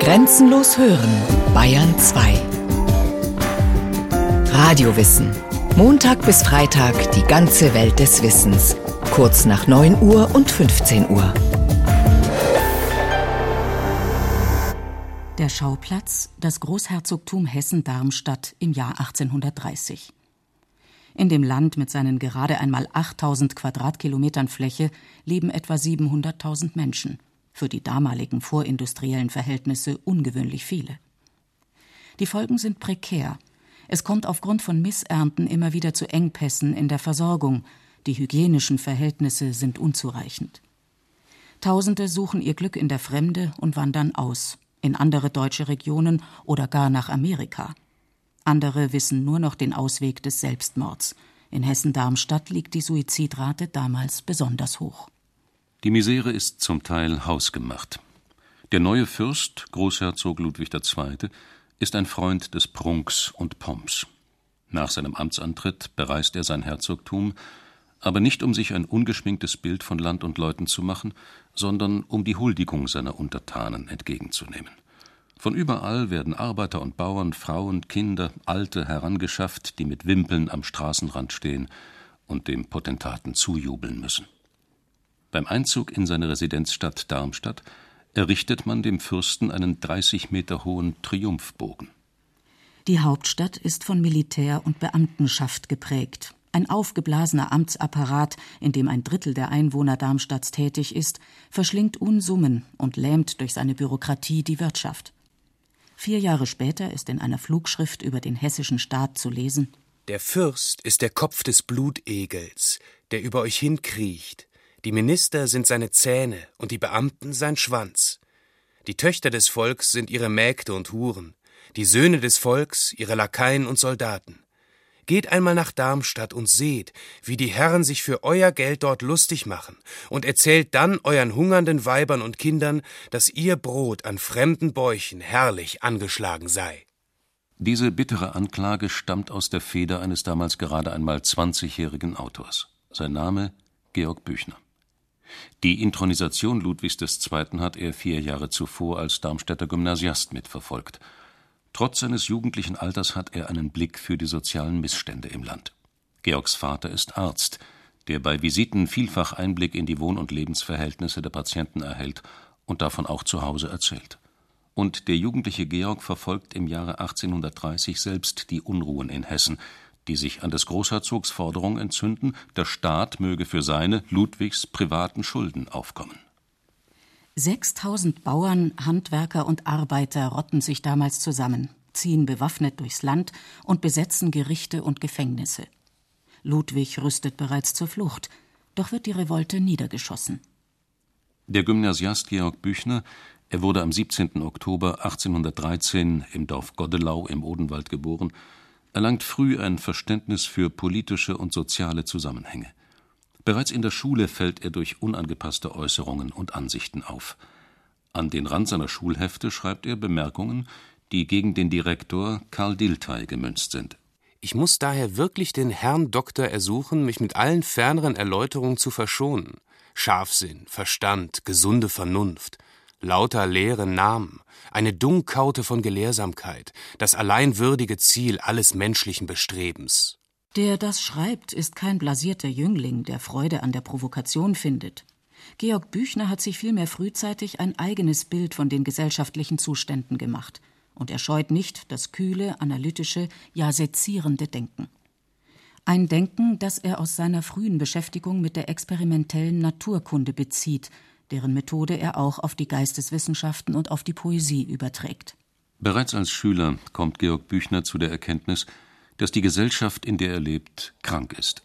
Grenzenlos hören, Bayern 2. Radiowissen. Montag bis Freitag die ganze Welt des Wissens. Kurz nach 9 Uhr und 15 Uhr. Der Schauplatz, das Großherzogtum Hessen-Darmstadt im Jahr 1830. In dem Land mit seinen gerade einmal 8000 Quadratkilometern Fläche leben etwa 700.000 Menschen. Für die damaligen vorindustriellen Verhältnisse ungewöhnlich viele. Die Folgen sind prekär. Es kommt aufgrund von Missernten immer wieder zu Engpässen in der Versorgung. Die hygienischen Verhältnisse sind unzureichend. Tausende suchen ihr Glück in der Fremde und wandern aus in andere deutsche Regionen oder gar nach Amerika. Andere wissen nur noch den Ausweg des Selbstmords. In Hessen-Darmstadt liegt die Suizidrate damals besonders hoch. Die Misere ist zum Teil hausgemacht. Der neue Fürst, Großherzog Ludwig II., ist ein Freund des Prunks und Pomps. Nach seinem Amtsantritt bereist er sein Herzogtum, aber nicht um sich ein ungeschminktes Bild von Land und Leuten zu machen, sondern um die Huldigung seiner Untertanen entgegenzunehmen. Von überall werden Arbeiter und Bauern, Frauen, Kinder, Alte herangeschafft, die mit Wimpeln am Straßenrand stehen und dem Potentaten zujubeln müssen. Beim Einzug in seine Residenzstadt Darmstadt errichtet man dem Fürsten einen 30 Meter hohen Triumphbogen. Die Hauptstadt ist von Militär und Beamtenschaft geprägt. Ein aufgeblasener Amtsapparat, in dem ein Drittel der Einwohner Darmstadts tätig ist, verschlingt Unsummen und lähmt durch seine Bürokratie die Wirtschaft. Vier Jahre später ist in einer Flugschrift über den hessischen Staat zu lesen Der Fürst ist der Kopf des Blutegels, der über euch hinkriecht. Die Minister sind seine Zähne und die Beamten sein Schwanz. Die Töchter des Volks sind ihre Mägde und Huren, die Söhne des Volks ihre Lakaien und Soldaten. Geht einmal nach Darmstadt und seht, wie die Herren sich für euer Geld dort lustig machen, und erzählt dann euren hungernden Weibern und Kindern, dass ihr Brot an fremden Bäuchen herrlich angeschlagen sei. Diese bittere Anklage stammt aus der Feder eines damals gerade einmal 20-jährigen Autors. Sein Name Georg Büchner. Die Inthronisation Ludwigs II. hat er vier Jahre zuvor als Darmstädter Gymnasiast mitverfolgt – Trotz seines jugendlichen Alters hat er einen Blick für die sozialen Missstände im Land. Georgs Vater ist Arzt, der bei Visiten vielfach Einblick in die Wohn- und Lebensverhältnisse der Patienten erhält und davon auch zu Hause erzählt. Und der jugendliche Georg verfolgt im Jahre 1830 selbst die Unruhen in Hessen, die sich an des Großherzogs Forderung entzünden, der Staat möge für seine, Ludwigs, privaten Schulden aufkommen. 6000 Bauern, Handwerker und Arbeiter rotten sich damals zusammen, ziehen bewaffnet durchs Land und besetzen Gerichte und Gefängnisse. Ludwig rüstet bereits zur Flucht, doch wird die Revolte niedergeschossen. Der Gymnasiast Georg Büchner, er wurde am 17. Oktober 1813 im Dorf Godelau im Odenwald geboren, erlangt früh ein Verständnis für politische und soziale Zusammenhänge. Bereits in der Schule fällt er durch unangepasste Äußerungen und Ansichten auf. An den Rand seiner Schulhefte schreibt er Bemerkungen, die gegen den Direktor Karl Dilthey gemünzt sind. Ich muss daher wirklich den Herrn Doktor ersuchen, mich mit allen ferneren Erläuterungen zu verschonen. Scharfsinn, Verstand, gesunde Vernunft, lauter leere Namen, eine Dummkaute von Gelehrsamkeit, das allein würdige Ziel alles menschlichen Bestrebens. Der das schreibt, ist kein blasierter Jüngling, der Freude an der Provokation findet. Georg Büchner hat sich vielmehr frühzeitig ein eigenes Bild von den gesellschaftlichen Zuständen gemacht, und er scheut nicht das kühle, analytische, ja sezierende Denken. Ein Denken, das er aus seiner frühen Beschäftigung mit der experimentellen Naturkunde bezieht, deren Methode er auch auf die Geisteswissenschaften und auf die Poesie überträgt. Bereits als Schüler kommt Georg Büchner zu der Erkenntnis, dass die Gesellschaft, in der er lebt, krank ist.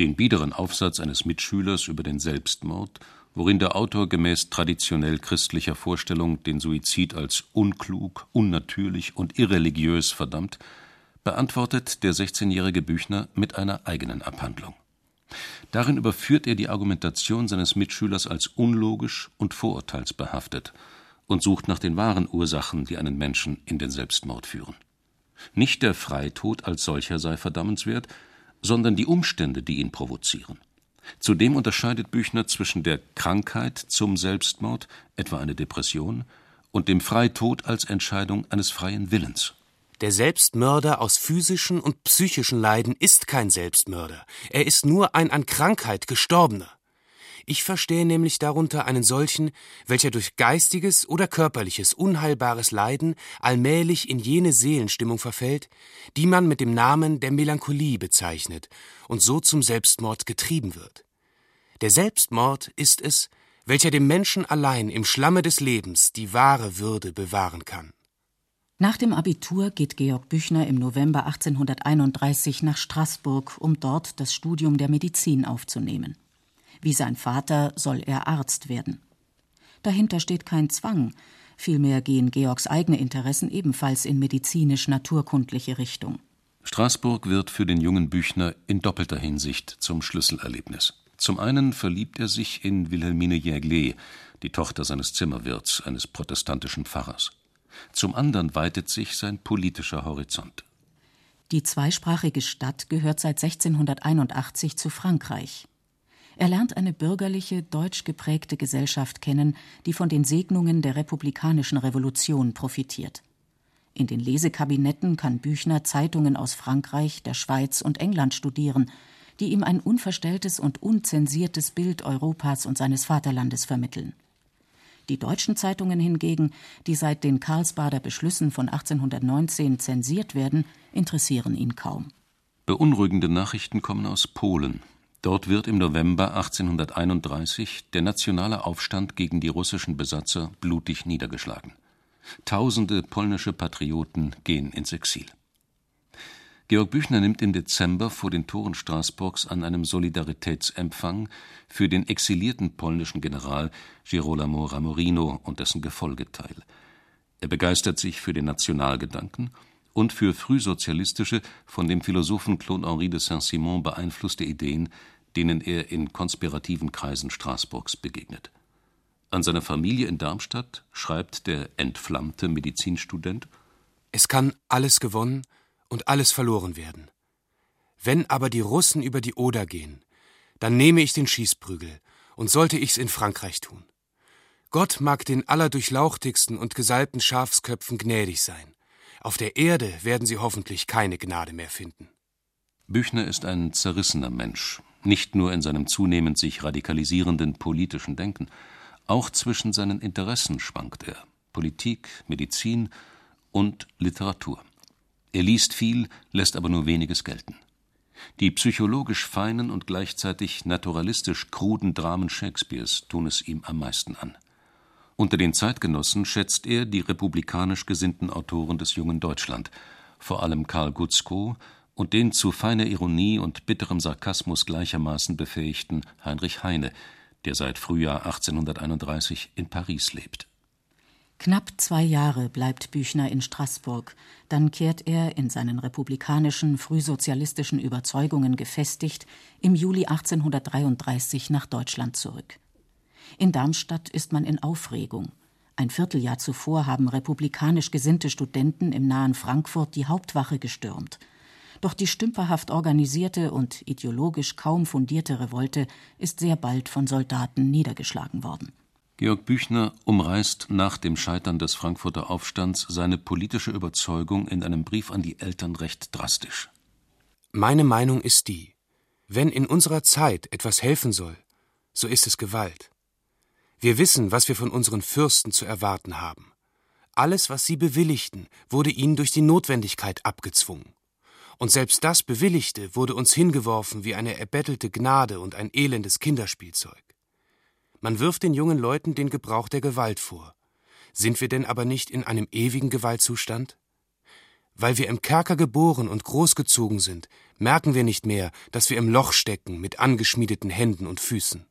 Den biederen Aufsatz eines Mitschülers über den Selbstmord, worin der Autor gemäß traditionell christlicher Vorstellung den Suizid als unklug, unnatürlich und irreligiös verdammt, beantwortet der 16-jährige Büchner mit einer eigenen Abhandlung. Darin überführt er die Argumentation seines Mitschülers als unlogisch und vorurteilsbehaftet und sucht nach den wahren Ursachen, die einen Menschen in den Selbstmord führen. Nicht der Freitod als solcher sei verdammenswert, sondern die Umstände, die ihn provozieren. Zudem unterscheidet Büchner zwischen der Krankheit zum Selbstmord, etwa eine Depression, und dem Freitod als Entscheidung eines freien Willens. Der Selbstmörder aus physischen und psychischen Leiden ist kein Selbstmörder. Er ist nur ein an Krankheit Gestorbener. Ich verstehe nämlich darunter einen solchen, welcher durch geistiges oder körperliches unheilbares Leiden allmählich in jene Seelenstimmung verfällt, die man mit dem Namen der Melancholie bezeichnet und so zum Selbstmord getrieben wird. Der Selbstmord ist es, welcher dem Menschen allein im Schlamme des Lebens die wahre Würde bewahren kann. Nach dem Abitur geht Georg Büchner im November 1831 nach Straßburg, um dort das Studium der Medizin aufzunehmen. Wie sein Vater soll er Arzt werden. Dahinter steht kein Zwang, vielmehr gehen Georgs eigene Interessen ebenfalls in medizinisch-naturkundliche Richtung. Straßburg wird für den jungen Büchner in doppelter Hinsicht zum Schlüsselerlebnis. Zum einen verliebt er sich in Wilhelmine Jerglet, die Tochter seines Zimmerwirts, eines protestantischen Pfarrers. Zum anderen weitet sich sein politischer Horizont. Die zweisprachige Stadt gehört seit 1681 zu Frankreich. Er lernt eine bürgerliche, deutsch geprägte Gesellschaft kennen, die von den Segnungen der republikanischen Revolution profitiert. In den Lesekabinetten kann Büchner Zeitungen aus Frankreich, der Schweiz und England studieren, die ihm ein unverstelltes und unzensiertes Bild Europas und seines Vaterlandes vermitteln. Die deutschen Zeitungen hingegen, die seit den Karlsbader Beschlüssen von 1819 zensiert werden, interessieren ihn kaum. Beunruhigende Nachrichten kommen aus Polen. Dort wird im November 1831 der nationale Aufstand gegen die russischen Besatzer blutig niedergeschlagen. Tausende polnische Patrioten gehen ins Exil. Georg Büchner nimmt im Dezember vor den Toren Straßburgs an einem Solidaritätsempfang für den exilierten polnischen General Girolamo Ramorino und dessen Gefolge teil. Er begeistert sich für den Nationalgedanken und für frühsozialistische, von dem Philosophen Claude Henri de Saint-Simon beeinflusste Ideen, denen er in konspirativen Kreisen Straßburgs begegnet. An seine Familie in Darmstadt schreibt der entflammte Medizinstudent Es kann alles gewonnen und alles verloren werden. Wenn aber die Russen über die Oder gehen, dann nehme ich den Schießprügel, und sollte ich's in Frankreich tun. Gott mag den allerdurchlauchtigsten und gesalbten Schafsköpfen gnädig sein. Auf der Erde werden sie hoffentlich keine Gnade mehr finden. Büchner ist ein zerrissener Mensch, nicht nur in seinem zunehmend sich radikalisierenden politischen Denken, auch zwischen seinen Interessen schwankt er Politik, Medizin und Literatur. Er liest viel, lässt aber nur weniges gelten. Die psychologisch feinen und gleichzeitig naturalistisch kruden Dramen Shakespeares tun es ihm am meisten an. Unter den Zeitgenossen schätzt er die republikanisch gesinnten Autoren des jungen Deutschland, vor allem Karl Gutzkow und den zu feiner Ironie und bitterem Sarkasmus gleichermaßen befähigten Heinrich Heine, der seit Frühjahr 1831 in Paris lebt. Knapp zwei Jahre bleibt Büchner in Straßburg, dann kehrt er, in seinen republikanischen, frühsozialistischen Überzeugungen gefestigt, im Juli 1833 nach Deutschland zurück. In Darmstadt ist man in Aufregung. Ein Vierteljahr zuvor haben republikanisch gesinnte Studenten im nahen Frankfurt die Hauptwache gestürmt – doch die stümperhaft organisierte und ideologisch kaum fundierte Revolte ist sehr bald von Soldaten niedergeschlagen worden. Georg Büchner umreißt nach dem Scheitern des Frankfurter Aufstands seine politische Überzeugung in einem Brief an die Eltern recht drastisch. Meine Meinung ist die, wenn in unserer Zeit etwas helfen soll, so ist es Gewalt. Wir wissen, was wir von unseren Fürsten zu erwarten haben. Alles, was sie bewilligten, wurde ihnen durch die Notwendigkeit abgezwungen. Und selbst das Bewilligte wurde uns hingeworfen wie eine erbettelte Gnade und ein elendes Kinderspielzeug. Man wirft den jungen Leuten den Gebrauch der Gewalt vor. Sind wir denn aber nicht in einem ewigen Gewaltzustand? Weil wir im Kerker geboren und großgezogen sind, merken wir nicht mehr, dass wir im Loch stecken mit angeschmiedeten Händen und Füßen.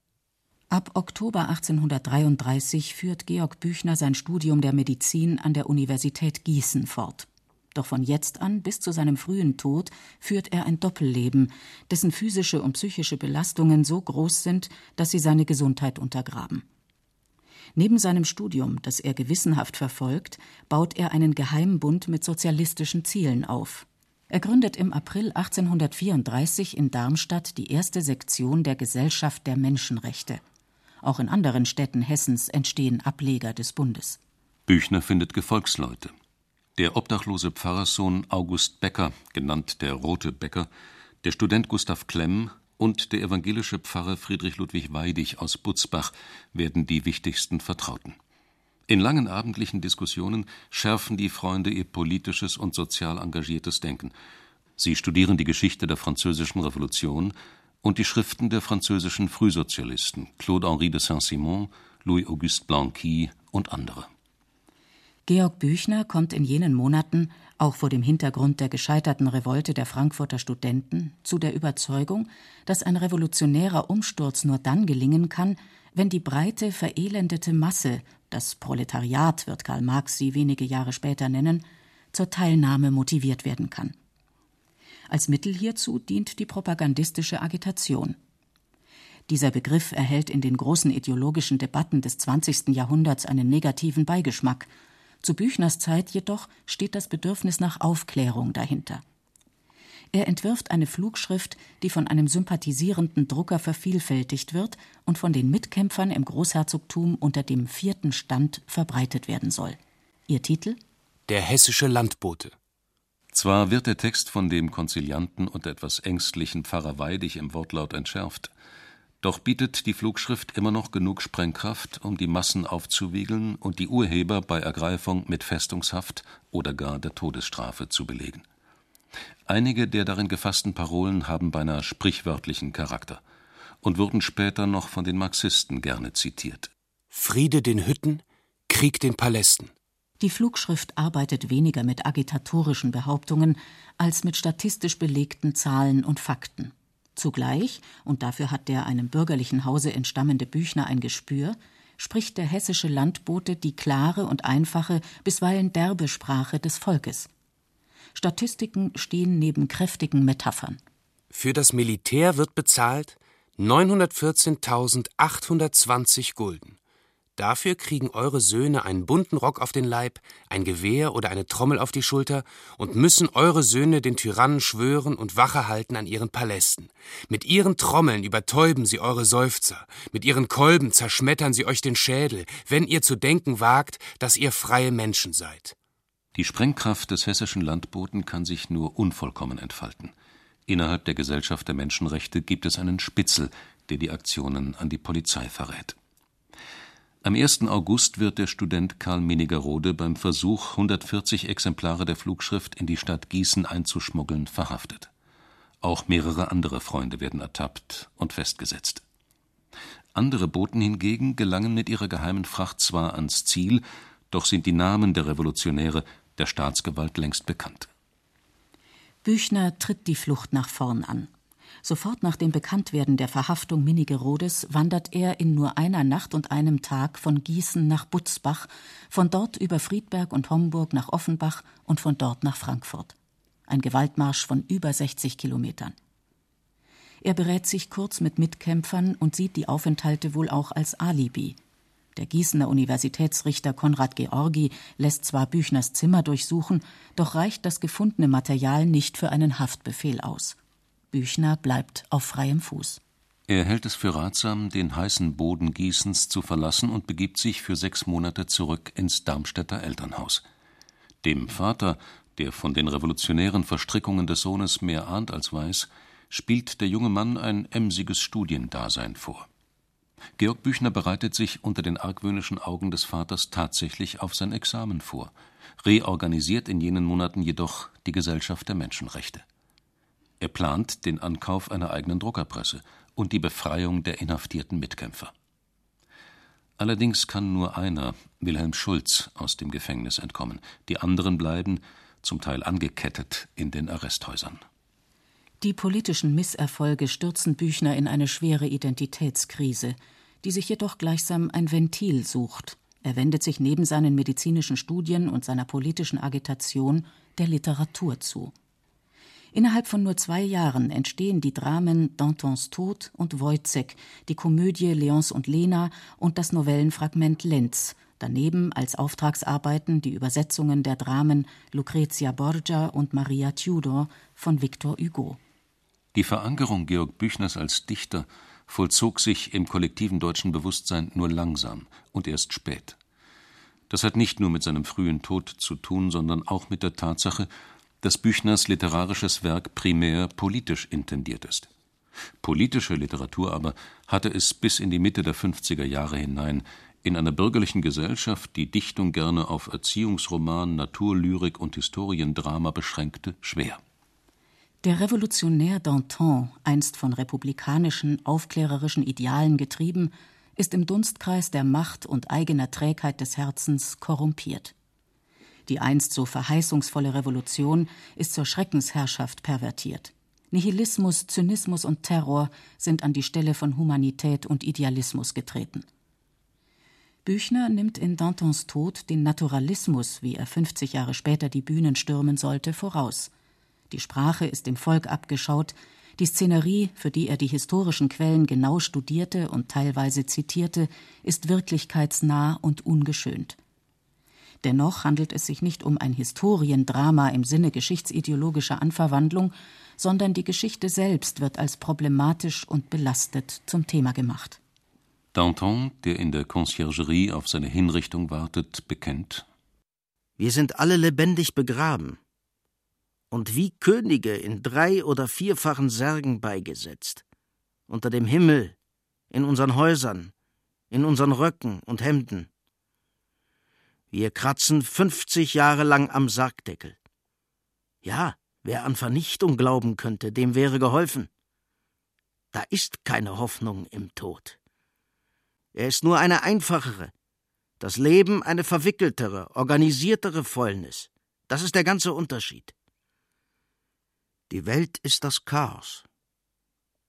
Ab Oktober 1833 führt Georg Büchner sein Studium der Medizin an der Universität Gießen fort. Doch von jetzt an bis zu seinem frühen Tod führt er ein Doppelleben, dessen physische und psychische Belastungen so groß sind, dass sie seine Gesundheit untergraben. Neben seinem Studium, das er gewissenhaft verfolgt, baut er einen Geheimbund mit sozialistischen Zielen auf. Er gründet im April 1834 in Darmstadt die erste Sektion der Gesellschaft der Menschenrechte. Auch in anderen Städten Hessens entstehen Ableger des Bundes. Büchner findet Gefolgsleute. Der obdachlose Pfarrerssohn August Becker, genannt der Rote Becker, der Student Gustav Klemm und der evangelische Pfarrer Friedrich Ludwig Weidig aus Butzbach werden die wichtigsten Vertrauten. In langen abendlichen Diskussionen schärfen die Freunde ihr politisches und sozial engagiertes Denken. Sie studieren die Geschichte der Französischen Revolution und die Schriften der französischen Frühsozialisten Claude-Henri de Saint-Simon, Louis-Auguste Blanqui und andere. Georg Büchner kommt in jenen Monaten, auch vor dem Hintergrund der gescheiterten Revolte der Frankfurter Studenten, zu der Überzeugung, dass ein revolutionärer Umsturz nur dann gelingen kann, wenn die breite, verelendete Masse, das Proletariat wird Karl Marx sie wenige Jahre später nennen, zur Teilnahme motiviert werden kann. Als Mittel hierzu dient die propagandistische Agitation. Dieser Begriff erhält in den großen ideologischen Debatten des 20. Jahrhunderts einen negativen Beigeschmack. Zu Büchners Zeit jedoch steht das Bedürfnis nach Aufklärung dahinter. Er entwirft eine Flugschrift, die von einem sympathisierenden Drucker vervielfältigt wird und von den Mitkämpfern im Großherzogtum unter dem vierten Stand verbreitet werden soll. Ihr Titel? Der hessische Landbote. Zwar wird der Text von dem konzilianten und etwas ängstlichen Pfarrer Weidig im Wortlaut entschärft, doch bietet die Flugschrift immer noch genug Sprengkraft, um die Massen aufzuwiegeln und die Urheber bei Ergreifung mit Festungshaft oder gar der Todesstrafe zu belegen. Einige der darin gefassten Parolen haben beinahe sprichwörtlichen Charakter und wurden später noch von den Marxisten gerne zitiert. Friede den Hütten, Krieg den Palästen. Die Flugschrift arbeitet weniger mit agitatorischen Behauptungen als mit statistisch belegten Zahlen und Fakten. Zugleich, und dafür hat der einem bürgerlichen Hause entstammende Büchner ein Gespür, spricht der hessische Landbote die klare und einfache, bisweilen derbe Sprache des Volkes. Statistiken stehen neben kräftigen Metaphern. Für das Militär wird bezahlt 914.820 Gulden. Dafür kriegen eure Söhne einen bunten Rock auf den Leib, ein Gewehr oder eine Trommel auf die Schulter und müssen eure Söhne den Tyrannen schwören und Wache halten an ihren Palästen. Mit ihren Trommeln übertäuben sie eure Seufzer, mit ihren Kolben zerschmettern sie euch den Schädel, wenn ihr zu denken wagt, dass ihr freie Menschen seid. Die Sprengkraft des hessischen Landboten kann sich nur unvollkommen entfalten. Innerhalb der Gesellschaft der Menschenrechte gibt es einen Spitzel, der die Aktionen an die Polizei verrät. Am 1. August wird der Student Karl Menigerode beim Versuch, 140 Exemplare der Flugschrift in die Stadt Gießen einzuschmuggeln, verhaftet. Auch mehrere andere Freunde werden ertappt und festgesetzt. Andere Boten hingegen gelangen mit ihrer geheimen Fracht zwar ans Ziel, doch sind die Namen der Revolutionäre der Staatsgewalt längst bekannt. Büchner tritt die Flucht nach vorn an. Sofort nach dem Bekanntwerden der Verhaftung Minigerodes wandert er in nur einer Nacht und einem Tag von Gießen nach Butzbach, von dort über Friedberg und Homburg nach Offenbach und von dort nach Frankfurt. Ein Gewaltmarsch von über 60 Kilometern. Er berät sich kurz mit Mitkämpfern und sieht die Aufenthalte wohl auch als Alibi. Der Gießener Universitätsrichter Konrad Georgi lässt zwar Büchners Zimmer durchsuchen, doch reicht das gefundene Material nicht für einen Haftbefehl aus. Büchner bleibt auf freiem Fuß. Er hält es für ratsam, den heißen Boden Gießens zu verlassen und begibt sich für sechs Monate zurück ins Darmstädter Elternhaus. Dem Vater, der von den revolutionären Verstrickungen des Sohnes mehr ahnt als weiß, spielt der junge Mann ein emsiges Studiendasein vor. Georg Büchner bereitet sich unter den argwöhnischen Augen des Vaters tatsächlich auf sein Examen vor, reorganisiert in jenen Monaten jedoch die Gesellschaft der Menschenrechte. Er plant den Ankauf einer eigenen Druckerpresse und die Befreiung der inhaftierten Mitkämpfer. Allerdings kann nur einer, Wilhelm Schulz, aus dem Gefängnis entkommen. Die anderen bleiben, zum Teil angekettet, in den Arresthäusern. Die politischen Misserfolge stürzen Büchner in eine schwere Identitätskrise, die sich jedoch gleichsam ein Ventil sucht. Er wendet sich neben seinen medizinischen Studien und seiner politischen Agitation der Literatur zu. Innerhalb von nur zwei Jahren entstehen die Dramen Dantons Tod und Wojzeck, die Komödie Leons und Lena und das Novellenfragment Lenz, daneben als Auftragsarbeiten die Übersetzungen der Dramen Lucrezia Borgia und Maria Tudor von Victor Hugo. Die Verankerung Georg Büchners als Dichter vollzog sich im kollektiven deutschen Bewusstsein nur langsam und erst spät. Das hat nicht nur mit seinem frühen Tod zu tun, sondern auch mit der Tatsache, dass Büchners literarisches Werk primär politisch intendiert ist. Politische Literatur aber hatte es bis in die Mitte der 50er Jahre hinein in einer bürgerlichen Gesellschaft, die Dichtung gerne auf Erziehungsroman, Naturlyrik und Historiendrama beschränkte, schwer. Der Revolutionär Danton, einst von republikanischen, aufklärerischen Idealen getrieben, ist im Dunstkreis der Macht und eigener Trägheit des Herzens korrumpiert. Die einst so verheißungsvolle Revolution ist zur Schreckensherrschaft pervertiert. Nihilismus, Zynismus und Terror sind an die Stelle von Humanität und Idealismus getreten. Büchner nimmt in Dantons Tod den Naturalismus, wie er 50 Jahre später die Bühnen stürmen sollte, voraus. Die Sprache ist dem Volk abgeschaut, die Szenerie, für die er die historischen Quellen genau studierte und teilweise zitierte, ist wirklichkeitsnah und ungeschönt. Dennoch handelt es sich nicht um ein Historiendrama im Sinne geschichtsideologischer Anverwandlung, sondern die Geschichte selbst wird als problematisch und belastet zum Thema gemacht. Danton, der in der Conciergerie auf seine Hinrichtung wartet, bekennt Wir sind alle lebendig begraben und wie Könige in drei oder vierfachen Särgen beigesetzt, unter dem Himmel, in unseren Häusern, in unseren Röcken und Hemden. Wir kratzen fünfzig Jahre lang am Sargdeckel. Ja, wer an Vernichtung glauben könnte, dem wäre geholfen. Da ist keine Hoffnung im Tod. Er ist nur eine einfachere, das Leben eine verwickeltere, organisiertere Fäulnis. Das ist der ganze Unterschied. Die Welt ist das Chaos.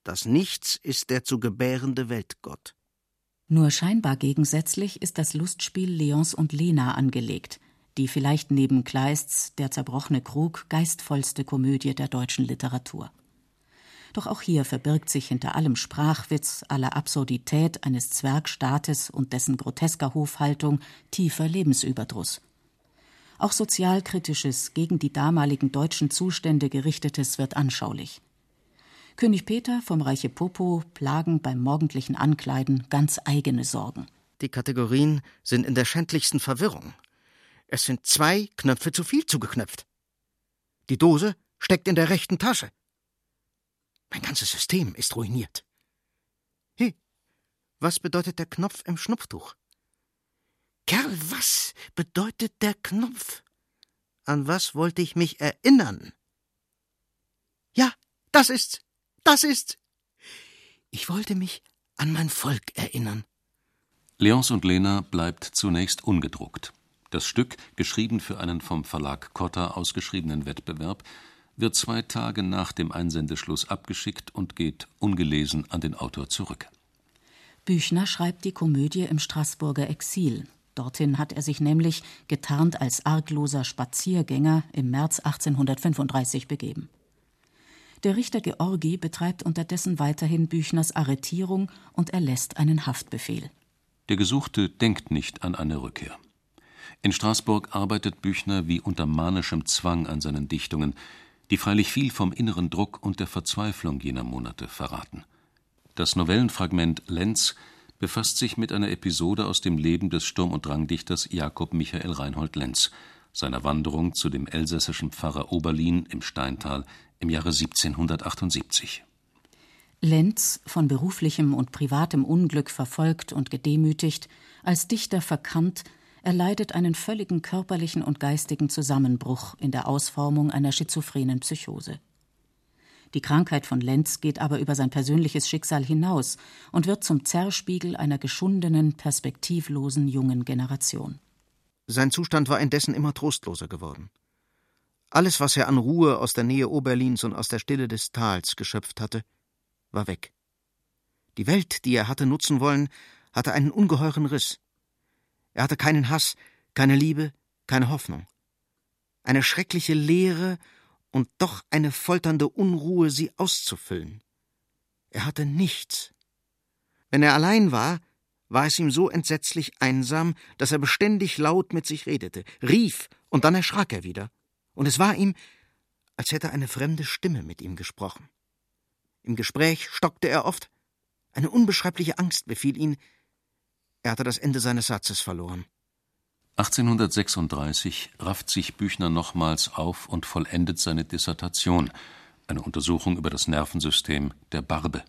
Das Nichts ist der zu gebärende Weltgott. Nur scheinbar gegensätzlich ist das Lustspiel Leons und Lena angelegt, die vielleicht neben Kleists Der zerbrochene Krug geistvollste Komödie der deutschen Literatur. Doch auch hier verbirgt sich hinter allem Sprachwitz, aller Absurdität eines Zwergstaates und dessen grotesker Hofhaltung tiefer Lebensüberdruss. Auch sozialkritisches, gegen die damaligen deutschen Zustände gerichtetes wird anschaulich. König Peter vom Reiche Popo plagen beim morgendlichen Ankleiden ganz eigene Sorgen. Die Kategorien sind in der schändlichsten Verwirrung. Es sind zwei Knöpfe zu viel zugeknöpft. Die Dose steckt in der rechten Tasche. Mein ganzes System ist ruiniert. Hey, was bedeutet der Knopf im Schnupftuch? Kerl, was bedeutet der Knopf? An was wollte ich mich erinnern? Ja, das ist's. Das ist's. Ich wollte mich an mein Volk erinnern. Leons und Lena bleibt zunächst ungedruckt. Das Stück, geschrieben für einen vom Verlag Cotta ausgeschriebenen Wettbewerb, wird zwei Tage nach dem Einsendeschluss abgeschickt und geht ungelesen an den Autor zurück. Büchner schreibt die Komödie im Straßburger Exil. Dorthin hat er sich nämlich, getarnt als argloser Spaziergänger, im März 1835 begeben. Der Richter Georgi betreibt unterdessen weiterhin Büchners Arretierung und erlässt einen Haftbefehl. Der Gesuchte denkt nicht an eine Rückkehr. In Straßburg arbeitet Büchner wie unter manischem Zwang an seinen Dichtungen, die freilich viel vom inneren Druck und der Verzweiflung jener Monate verraten. Das Novellenfragment Lenz befasst sich mit einer Episode aus dem Leben des Sturm- und Drangdichters Jakob Michael Reinhold Lenz, seiner Wanderung zu dem elsässischen Pfarrer Oberlin im Steintal im Jahre 1778. Lenz, von beruflichem und privatem Unglück verfolgt und gedemütigt, als Dichter verkannt, erleidet einen völligen körperlichen und geistigen Zusammenbruch in der Ausformung einer schizophrenen Psychose. Die Krankheit von Lenz geht aber über sein persönliches Schicksal hinaus und wird zum Zerrspiegel einer geschundenen, perspektivlosen jungen Generation. Sein Zustand war indessen immer trostloser geworden. Alles, was er an Ruhe aus der Nähe Oberlins und aus der Stille des Tals geschöpft hatte, war weg. Die Welt, die er hatte nutzen wollen, hatte einen ungeheuren Riss. Er hatte keinen Hass, keine Liebe, keine Hoffnung. Eine schreckliche Leere und doch eine folternde Unruhe, sie auszufüllen. Er hatte nichts. Wenn er allein war, war es ihm so entsetzlich einsam, dass er beständig laut mit sich redete, rief, und dann erschrak er wieder, und es war ihm, als hätte eine fremde Stimme mit ihm gesprochen. Im Gespräch stockte er oft, eine unbeschreibliche Angst befiel ihn, er hatte das Ende seines Satzes verloren. 1836 rafft sich Büchner nochmals auf und vollendet seine Dissertation, eine Untersuchung über das Nervensystem der Barbe.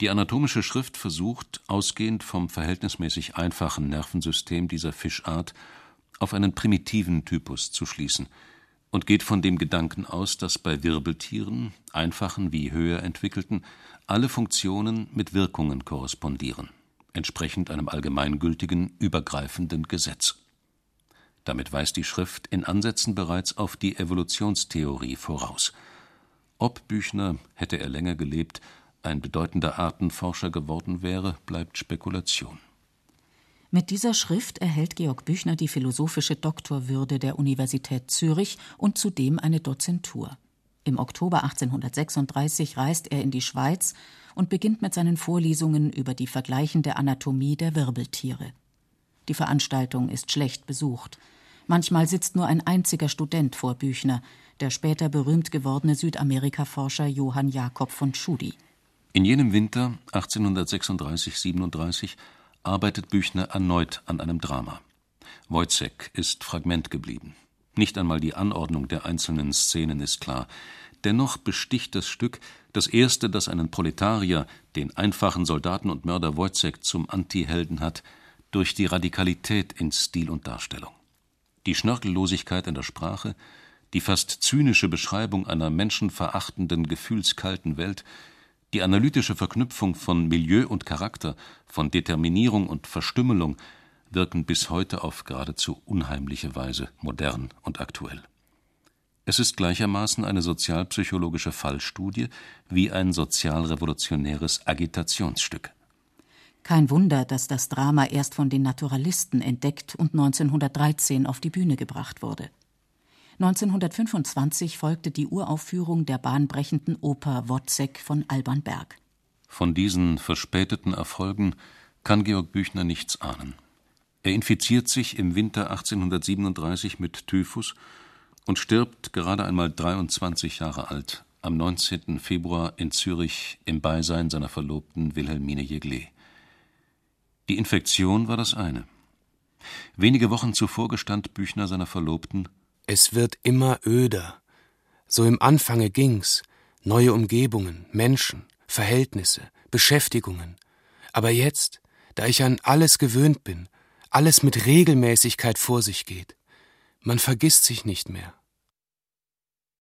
Die anatomische Schrift versucht, ausgehend vom verhältnismäßig einfachen Nervensystem dieser Fischart, auf einen primitiven Typus zu schließen und geht von dem Gedanken aus, dass bei Wirbeltieren, einfachen wie höher entwickelten, alle Funktionen mit Wirkungen korrespondieren entsprechend einem allgemeingültigen, übergreifenden Gesetz. Damit weist die Schrift in Ansätzen bereits auf die Evolutionstheorie voraus. Ob Büchner, hätte er länger gelebt, ein bedeutender Artenforscher geworden wäre, bleibt Spekulation. Mit dieser Schrift erhält Georg Büchner die philosophische Doktorwürde der Universität Zürich und zudem eine Dozentur. Im Oktober 1836 reist er in die Schweiz und beginnt mit seinen Vorlesungen über die vergleichende Anatomie der Wirbeltiere. Die Veranstaltung ist schlecht besucht. Manchmal sitzt nur ein einziger Student vor Büchner, der später berühmt gewordene Südamerika-Forscher Johann Jakob von Tschudi. In jenem Winter 1836/37 arbeitet Büchner erneut an einem Drama. Wojciech ist Fragment geblieben. Nicht einmal die Anordnung der einzelnen Szenen ist klar. Dennoch besticht das Stück, das erste, das einen Proletarier, den einfachen Soldaten und Mörder Wojciech zum Antihelden hat, durch die Radikalität in Stil und Darstellung. Die Schnörkellosigkeit in der Sprache, die fast zynische Beschreibung einer menschenverachtenden, gefühlskalten Welt, die analytische Verknüpfung von Milieu und Charakter, von Determinierung und Verstümmelung wirken bis heute auf geradezu unheimliche Weise modern und aktuell. Es ist gleichermaßen eine sozialpsychologische Fallstudie wie ein sozialrevolutionäres Agitationsstück. Kein Wunder, dass das Drama erst von den Naturalisten entdeckt und 1913 auf die Bühne gebracht wurde. 1925 folgte die Uraufführung der bahnbrechenden Oper Wozzeck von Alban Berg. Von diesen verspäteten Erfolgen kann Georg Büchner nichts ahnen. Er infiziert sich im Winter 1837 mit Typhus und stirbt gerade einmal 23 Jahre alt am 19. Februar in Zürich im Beisein seiner Verlobten Wilhelmine Jeglé. Die Infektion war das eine. Wenige Wochen zuvor gestand Büchner seiner Verlobten Es wird immer öder. So im Anfange ging's. Neue Umgebungen, Menschen, Verhältnisse, Beschäftigungen. Aber jetzt, da ich an alles gewöhnt bin, alles mit Regelmäßigkeit vor sich geht, man vergisst sich nicht mehr.